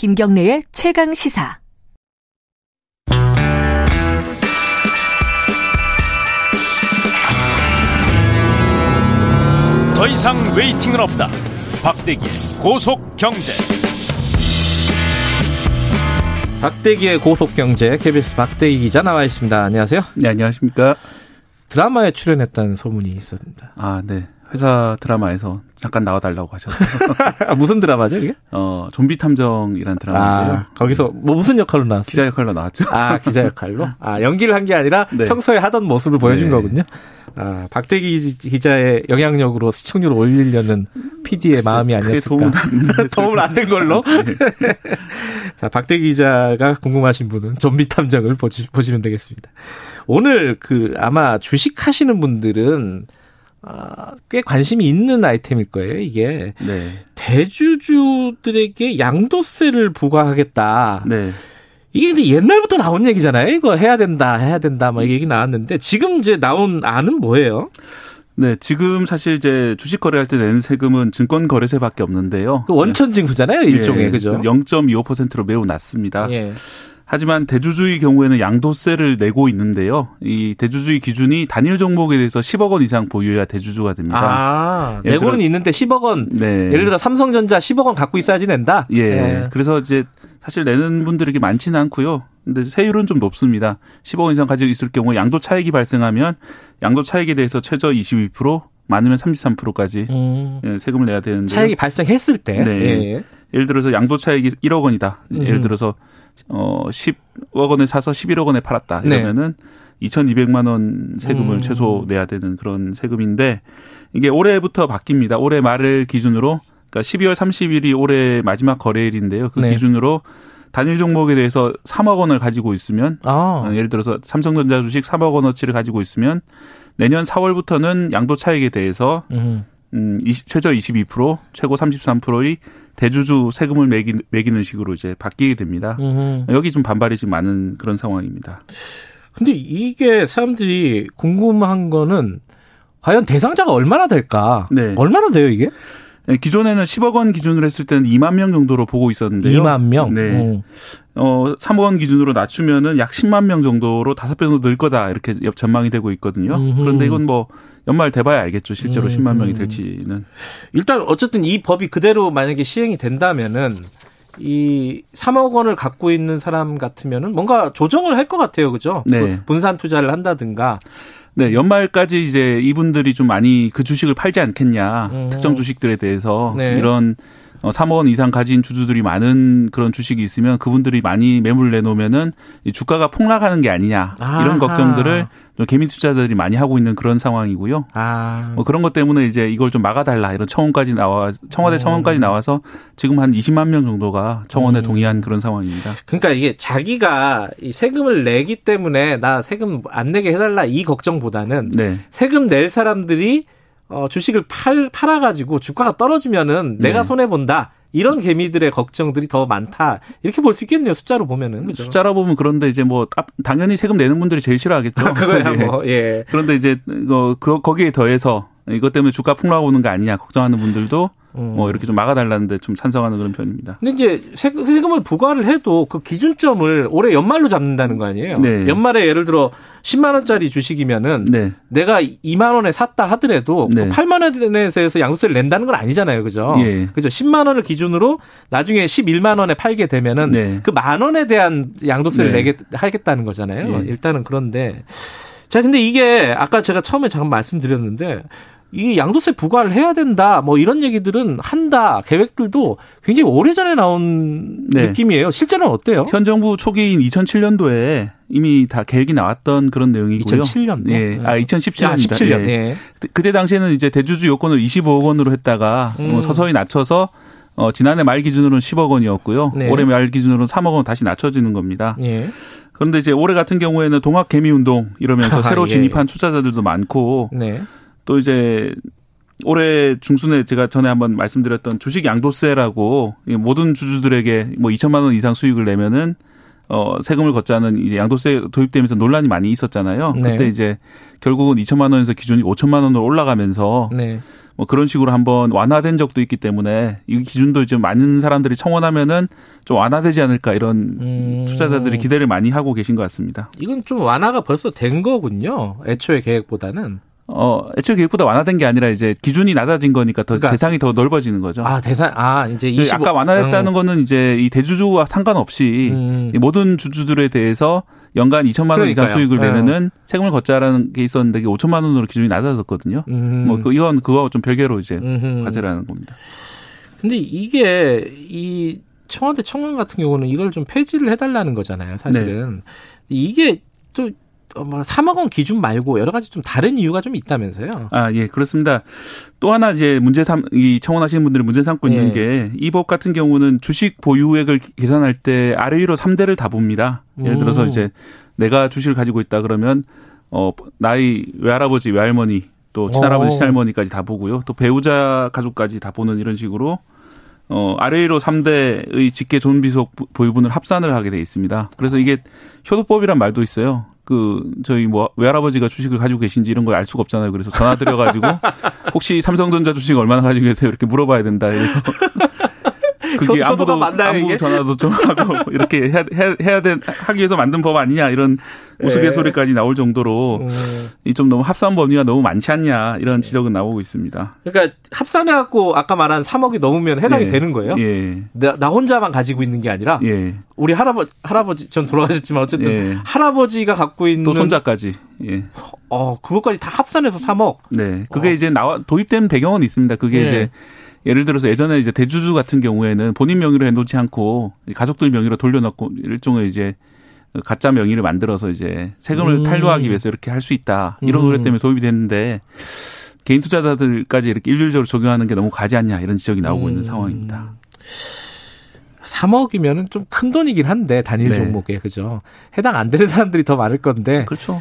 김경래의 최강 시사. 더 이상 웨이팅은 없다. 박대기의 고속 경제. 박대기의 고속 경제 KBS 박대기 기자 나와 있습니다. 안녕하세요. 네, 안녕하십니까. 드라마에 출연했다는 소문이 있었습니다. 아, 네. 회사 드라마에서 잠깐 나와달라고 하셨어요. 무슨 드라마죠, 이게? 어, 좀비 탐정이라는 드라마인데요. 아, 거기서 뭐 무슨 역할로 나왔어요? 기자 역할로 나왔죠. 아, 기자 역할로? 아, 연기를 한 게 아니라 네. 평소에 하던 모습을 보여준 네. 거군요. 아, 박대기 기자의 영향력으로 시청률을 올리려는 PD의 마음이 아니었을까. 도움을 안 된 걸로? 네. 자, 박대기 기자가 궁금하신 분은 좀비 탐정을 보시, 보시면 되겠습니다. 오늘 그 아마 주식 하시는 분들은 아, 꽤 관심이 있는 아이템일 거예요, 이게. 네. 대주주들에게 양도세를 부과하겠다. 네. 이게 근데 옛날부터 나온 얘기잖아요. 이거 해야 된다, 해야 된다, 막 얘기 나왔는데 지금 이제 나온 안은 뭐예요? 네. 지금 사실 이제 주식 거래할 때 내는 세금은 증권 거래세밖에 없는데요. 그 원천 징수잖아요, 일종의 예, 그죠? 0.25%로 매우 낮습니다. 예. 하지만 대주주의 경우에는 양도세를 내고 있는데요. 이 대주주의 기준이 단일 종목에 대해서 10억 원 이상 보유해야 대주주가 됩니다. 아, 내고는 들어- 있는데 10억 원. 네. 예를 들어 삼성전자 10억 원 갖고 있어야지 낸다. 예. 그래서 이제 사실 내는 분들에게 많지는 않고요. 근데 세율은 좀 높습니다. 10억 원 이상 가지고 있을 경우 양도 차익이 발생하면 양도 차익에 대해서 최저 22%, 많으면 33%까지 음, 예, 세금을 내야 되는데 차익이 발생했을 때. 네. 예. 예를 들어서 양도 차익이 1억 원이다. 음. 예를 들어서 어 10억 원에 사서 11억 원에 팔았다. 네. 이러면은 2,200만 원 세금을 음. 최소 내야 되는 그런 세금인데 이게 올해부터 바뀝니다. 올해 말을 기준으로 그러니까 12월 30일이 올해 마지막 거래일인데요. 그 네. 기준으로 단일 종목에 대해서 3억 원을 가지고 있으면 아. 어, 예를 들어서 삼성전자 주식 3억 원어치를 가지고 있으면 내년 4월부터는 양도 차익에 대해서 음. 음, 20, 최저 22%, 최고 33%의 대주주 세금을 매기, 매기는 식으로 이제 바뀌게 됩니다. 음. 여기 좀 반발이 좀 많은 그런 상황입니다. 근데 이게 사람들이 궁금한 거는 과연 대상자가 얼마나 될까? 네. 얼마나 돼요, 이게? 네, 기존에는 10억 원 기준으로 했을 때는 2만 명 정도로 보고 있었는데요. 2만 명. 네. 음. 어, 3억 원 기준으로 낮추면은 약 10만 명 정도로 다섯 배 정도 늘 거다 이렇게 옆- 전망이 되고 있거든요. 음흠. 그런데 이건 뭐 연말 돼봐야 알겠죠. 실제로 음. 10만 명이 될지는. 일단 어쨌든 이 법이 그대로 만약에 시행이 된다면은 이 3억 원을 갖고 있는 사람 같으면은 뭔가 조정을 할 것 같아요. 그죠? 네. 그 분산 투자를 한다든가. 네, 연말까지 이제 이분들이 좀 많이 그 주식을 팔지 않겠냐. 음. 특정 주식들에 대해서 네. 이런 어, 3억 원 이상 가진 주주들이 많은 그런 주식이 있으면 그분들이 많이 매물 내놓으면은 이 주가가 폭락하는 게 아니냐. 아하. 이런 걱정들을 좀 개미 투자자들이 많이 하고 있는 그런 상황이고요. 아. 뭐 그런 것 때문에 이제 이걸 좀 막아달라 이런 청원까지 나와 청와대 음. 청원까지 나와서 지금 한 20만 명 정도가 청원에 음. 동의한 그런 상황입니다. 그러니까 이게 자기가 이 세금을 내기 때문에 나 세금 안 내게 해달라 이 걱정보다는 네. 세금 낼 사람들이 어, 주식을 팔, 팔아가지고 주가가 떨어지면은 내가 네. 손해본다. 이런 개미들의 걱정들이 더 많다. 이렇게 볼 수 있겠네요. 숫자로 보면은. 그죠? 숫자로 보면 그런데 이제 뭐 아, 당연히 세금 내는 분들이 제일 싫어하겠죠. 아, 그거야, 예. 뭐, 예. 그런데 이제 어, 그 거기에 더해서 이것 때문에 주가 폭락 오는 거 아니냐 걱정하는 분들도 음. 뭐 이렇게 좀 막아달라는데 좀 찬성하는 그런 편입니다. 근데 이제 세- 세금을 부과를 해도 그 기준점을 올해 연말로 잡는다는 거 아니에요? 네. 연말에 예를 들어 10만 원짜리 주식이면은 네, 내가 2만 원에 샀다 하더라도 네. 그 8만 원에 대해서 양도세를 낸다는 건 아니잖아요. 그죠? 예. 그죠? 10만 원을 기준으로 나중에 11만 원에 팔게 되면은 네. 그만 원에 대한 양도세를 네. 내게 하겠다는 거잖아요. 예. 일단은 그런데 자, 근데 이게 아까 제가 처음에 잠깐 말씀드렸는데 이 양도세 부과를 해야 된다. 뭐 이런 얘기들은 한다. 계획들도 굉장히 오래전에 나온 네. 느낌이에요. 실제로는 어때요? 현 정부 초기인 2007년도에 이미 다 계획이 나왔던 그런 내용이고요. 2007년도? 예, 아 2017년입니다. 아, 17년. 예. 그때 당시에는 이제 대주주 요건을 25억 원으로 했다가 음. 뭐 서서히 낮춰서 어, 지난해 말 기준으로는 10억 원이었고요. 네. 올해 말 기준으로는 3억 원 다시 낮춰지는 겁니다. 예. 그런데 이제 올해 같은 경우에는 동학 개미 운동 이러면서 아, 새로 예. 진입한 투자자들도 많고 네. 또 이제 올해 중순에 제가 전에 한번 말씀드렸던 주식 양도세라고 이 모든 주주들에게 뭐 2천만 원 이상 수익을 내면은 어 세금을 걷자는 이제 양도세 도입되면서 논란이 많이 있었잖아요. 네. 그때 이제 결국은 2천만 원에서 기준이 5천만 원으로 올라가면서 네. 뭐 그런 식으로 한번 완화된 적도 있기 때문에 이 기준도 이제 많은 사람들이 청원하면은 좀 완화되지 않을까 이런 음. 투자자들이 기대를 많이 하고 계신 것 같습니다. 이건 좀 완화가 벌써 된 거군요. 애초에 계획보다는. 어, 애초에 계획보다 완화된 게 아니라 이제 기준이 낮아진 거니까 더 그러니까 대상이 더 넓어지는 거죠. 아, 대상, 아, 이제 그 25. 아까 완화됐다는 거는 이제 이 대주주와 상관없이 음. 이 모든 주주들에 대해서 연간 2천만 원 이상. 수익을 네. 내면은 세금을 걷자라는 게 있었는데 이게 5천만 원으로 기준이 낮아졌거든요. 음. 뭐 그, 이건 그거하고 좀 별개로 이제 음흠. 과제라는 겁니다. 근데 이게 이 청와대 청원 같은 경우는 이걸 좀 폐지를 해달라는 거잖아요, 사실은. 네. 이게 또 어, 뭐 3억 원 기준 말고 여러 가지 좀 다른 이유가 좀 있다면서요. 아, 예, 그렇습니다. 또 하나 이제 문제 삼, 이 청원하시는 분들이 문제 삼고 있는 예. 게이 법 같은 경우는 주식 보유액을 계산할 때 아래 위로 3대를 다 봅니다. 예를 들어서 음. 이제 내가 주식을 가지고 있다 그러면 어, 나의 외할아버지, 외할머니 또 친할아버지, 오. 친할머니까지 다 보고요. 또 배우자 가족까지 다 보는 이런 식으로 어, 위로 3대의 직계 존비속 부- 보유분을 합산을 하게 돼 있습니다. 그래서 이게 효도법이란 말도 있어요. 그 저희 뭐 외할아버지가 주식을 가지고 계신지 이런 걸 알 수가 없잖아요. 그래서 전화 드려 가지고 혹시 삼성전자 주식 얼마나 가지고 계세요? 이렇게 물어봐야 된다. 그래서 그게 안부도 맞나요, 안부 이게? 전화도 좀 하고 이렇게 해야 해야, 해야 돼 하기 위해서 만든 법 아니냐 이런 예. 우스갯소리까지 나올 정도로 음. 이좀 너무 합산 범위가 너무 많지 않냐 이런 지적은 나오고 있습니다. 그러니까 합산해 갖고 아까 말한 3억이 넘으면 해당이 예. 되는 거예요? 예. 나, 나 혼자만 가지고 있는 게 아니라 예. 우리 할아버지 할아버지 전 돌아가셨지만 어쨌든 예. 할아버지가 갖고 있는 또 손자까지. 예. 어 그것까지 다 합산해서 3억. 네. 그게 어. 이제 나와 도입된 배경은 있습니다. 그게 네. 이제 예를 들어서 예전에 이제 대주주 같은 경우에는 본인 명의로 해놓지 않고 가족들 명의로 돌려놓고 일종의 이제 가짜 명의를 만들어서 이제 세금을 음. 탈루하기 위해서 이렇게 할 수 있다. 이런 음. 노래 때문에 도입이 됐는데 개인 투자자들까지 이렇게 일률적으로 적용하는 게 너무 과하지 않냐 이런 지적이 나오고 음. 있는 상황입니다. 3억이면은 좀 큰 돈이긴 한데 단일 네. 종목에 그죠. 해당 안 되는 사람들이 더 많을 건데 그렇죠.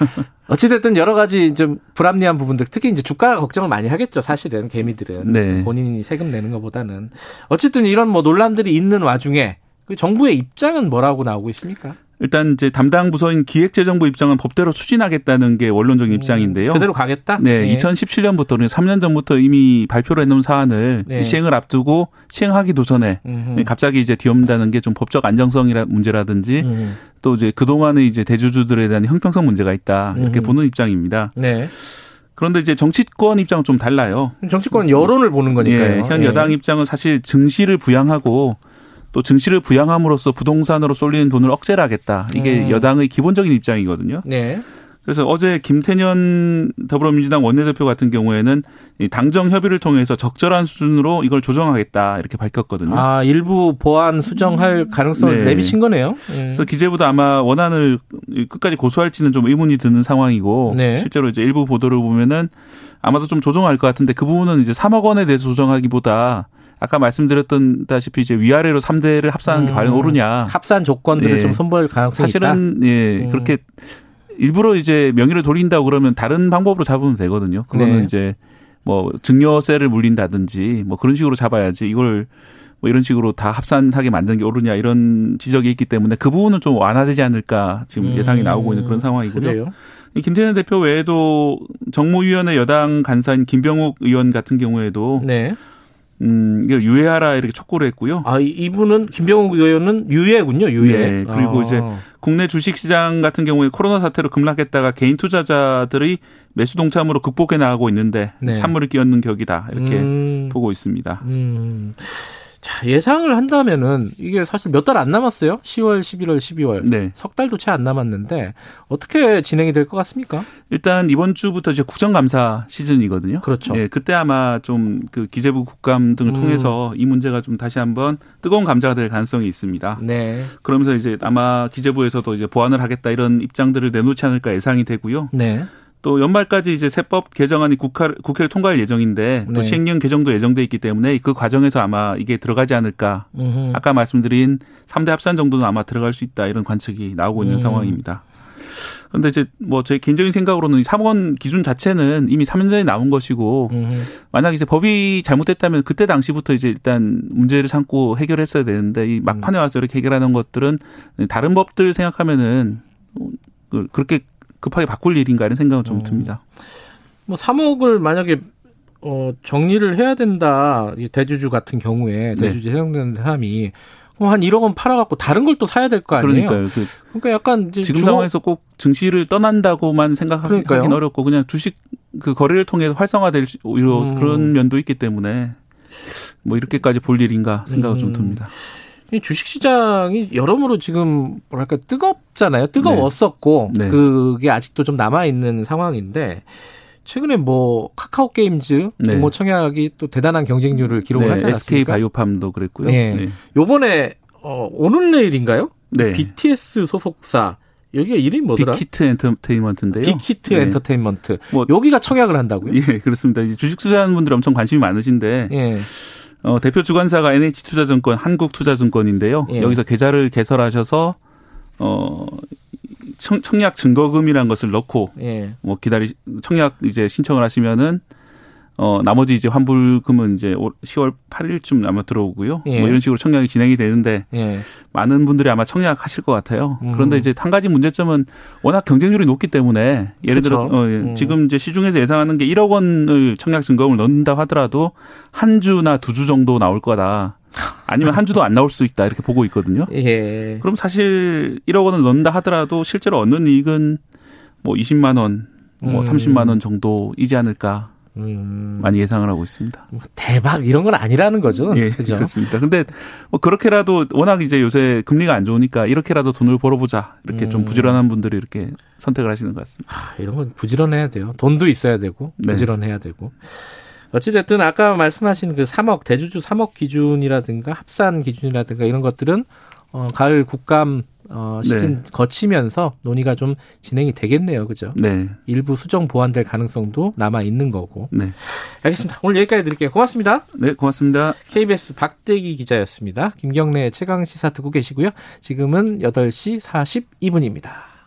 어찌됐든 여러 가지 좀 불합리한 부분들 특히 이제 주가 걱정을 많이 하겠죠 사실은 개미들은 네. 본인이 세금 내는 것보다는 어쨌든 이런 뭐 논란들이 있는 와중에 그 정부의 입장은 뭐라고 나오고 있습니까? 일단 이제 담당 부서인 기획재정부 입장은 법대로 추진하겠다는 게 원론적인 입장인데요. 음, 그대로 가겠다. 네, 2017년부터 그러니까 3년 전부터 이미 발표를 해놓은 사안을 네. 시행을 앞두고 시행하기도 전에 음흠. 갑자기 이제 뒤엎는다는 게 좀 법적 안정성이라 문제라든지 음. 또 이제 그동안의 이제 대주주들에 대한 형평성 문제가 있다 이렇게 음. 보는 입장입니다. 네. 그런데 이제 정치권 입장은 좀 달라요. 정치권은 여론을 보는 거니까요. 예, 현 예. 여당 입장은 사실 증시를 부양하고 또 증시를 부양함으로써 부동산으로 쏠리는 돈을 억제를 하겠다. 이게 음. 여당의 기본적인 입장이거든요. 네. 그래서 어제 김태년 더불어민주당 원내대표 같은 경우에는 이 당정 협의를 통해서 적절한 수준으로 이걸 조정하겠다 이렇게 밝혔거든요. 아 일부 보완 수정할 가능성을 네. 내비친 거네요. 예. 그래서 기재부도 아마 원안을 끝까지 고수할지는 좀 의문이 드는 상황이고 네. 실제로 이제 일부 보도를 보면은 아마도 좀 조정할 것 같은데 그 부분은 이제 3억 원에 대해서 조정하기보다 아까 말씀드렸던 다시피 이제 위아래로 3대를 합산하는 게 음. 과연 옳으냐. 합산 조건들을 예. 좀 선보일 가능성이 있다. 사실은 예 음. 그렇게 일부러 이제 명의를 돌린다고 그러면 다른 방법으로 잡으면 되거든요. 그거는 네. 이제 뭐 증여세를 물린다든지 뭐 그런 식으로 잡아야지 이걸 뭐 이런 식으로 다 합산하게 만드는 게 옳으냐 이런 지적이 있기 때문에 그 부분은 좀 완화되지 않을까 지금 예상이 나오고 있는 그런 상황이고요. 음. 그래요. 이 김태년 대표 외에도 정무위원회 여당 간사인 김병욱 의원 같은 경우에도 네. 음 유예하라 이렇게 촉구를 했고요. 아 이- 이분은 김병욱 의원은 유예군요. 유예. 네, 그리고 아. 이제 국내 주식시장 같은 경우에 코로나 사태로 급락했다가 개인 투자자들이 매수 동참으로 극복해 나가고 있는데 네. 찬물을 끼얹는 격이다 이렇게 음, 보고 있습니다. 음. 자 예상을 한다면은 이게 사실 몇 달 안 남았어요. 10월, 11월, 12월. 네, 석 달도 채 안 남았는데 어떻게 진행이 될 것 같습니까? 일단 이번 주부터 이제 국정감사 시즌이거든요. 그렇죠. 예, 그때 아마 좀 그 기재부 국감 등을 음. 통해서 이 문제가 좀 다시 한번 뜨거운 감자가 될 가능성이 있습니다. 네. 그러면서 이제 아마 기재부에서도 이제 보완을 하겠다 이런 입장들을 내놓지 않을까 예상이 되고요. 네. 또 연말까지 이제 세법 개정안이 국회, 국회를 통과할 예정인데 또 네. 시행령 개정도 예정돼 있기 때문에 그 과정에서 아마 이게 들어가지 않을까. 음흠. 아까 말씀드린 3대 합산 정도는 아마 들어갈 수 있다 이런 관측이 나오고 있는 음. 상황입니다. 그런데 이제 뭐 제 개인적인 생각으로는 이 3원 기준 자체는 이미 3년 전에 나온 것이고 음흠. 만약 이제 법이 잘못됐다면 그때 당시부터 이제 일단 문제를 삼고 해결했어야 되는데 이 막판에 와서 이렇게 해결하는 것들은 다른 법들 생각하면은 그- 그렇게 급하게 바꿀 일인가 이런 생각은 좀 음. 듭니다. 뭐 3억을 만약에 어, 정리를 해야 된다. 이 대주주 같은 경우에 네. 대주주에 해당되는 사람이 그럼 한 1억 원 팔아갖고 다른 걸 또 사야 될 거 아니에요? 그러니까요. 그 그러니까 약간 지금 주거- 상황에서 꼭 증시를 떠난다고만 생각하긴 그러니까요. 어렵고 그냥 주식 그 거래를 통해 활성화될 수- 오히려 음. 그런 면도 있기 때문에 뭐 이렇게까지 볼 일인가 생각은 좀 음. 듭니다. 이 주식시장이 여러모로 지금 뭐랄까 뜨겁잖아요. 뜨거웠었고 네. 네. 그게 아직도 좀 남아 있는 상황인데 최근에 뭐 카카오 게임즈 네. 뭐 청약이 또 대단한 경쟁률을 기록을 네, 하지 SK 않았습니까? 바이오팜도 그랬고요. 예. 네. 요번에 어, 오늘 내일인가요? 네. BTS 소속사 여기가 이름이 뭐더라? 빅히트 엔터테인먼트인데요. 빅히트 네. 엔터테인먼트. 뭐- 여기가 청약을 한다고요? 예, 그렇습니다. 주식 투자하는 분들 엄청 관심이 많으신데 예. 어, 대표 주관사가 NH투자증권, 한국투자증권인데요. 예. 여기서 계좌를 개설하셔서 어 청, 청약 증거금이란 것을 넣고 예. 뭐 기다리 청약 이제 신청을 하시면은 어 나머지 이제 환불금은 이제 올- 10월 8일쯤 아마 들어오고요. 예. 뭐 이런 식으로 청약이 진행이 되는데 예. 많은 분들이 아마 청약하실 것 같아요. 음. 그런데 이제 한 가지 문제점은 워낙 경쟁률이 높기 때문에 예를 들어 그렇죠. 어, 예, 음. 지금 이제 시중에서 예상하는 게 1억 원을 청약 증거금을 넣는다 하더라도 한 주나 두 주 정도 나올 거다. 아니면 한 주도 안 나올 수 있다 이렇게 보고 있거든요. 예. 그럼 사실 1억 원을 넣는다 하더라도 실제로 얻는 이익은 뭐 20만 원, 뭐 음. 30만 원 정도이지 않을까 음. 많이 예상을 하고 있습니다. 뭐 대박 이런 건 아니라는 거죠. 예, 그죠? 그렇습니다. 근데 뭐 그렇게라도 워낙 이제 요새 금리가 안 좋으니까 이렇게라도 돈을 벌어보자 이렇게 음. 좀 부지런한 분들이 이렇게 선택을 하시는 것 같습니다. 아, 이런 건 부지런해야 돼요. 돈도 있어야 되고 네. 부지런해야 되고. 어찌됐든 아까 말씀하신 그 3억 대주주 3억 기준이라든가 합산 기준이라든가 이런 것들은 어, 가을 국감 어, 시즌 거치면서 논의가 좀 진행이 되겠네요. 그죠? 네, 일부 수정 보완될 가능성도 남아 있는 거고. 네, 알겠습니다. 오늘 여기까지 드릴게요. 고맙습니다. 네, 고맙습니다. KBS 박대기 기자였습니다. 김경래 최강 시사 듣고 계시고요. 지금은 8시 42분입니다.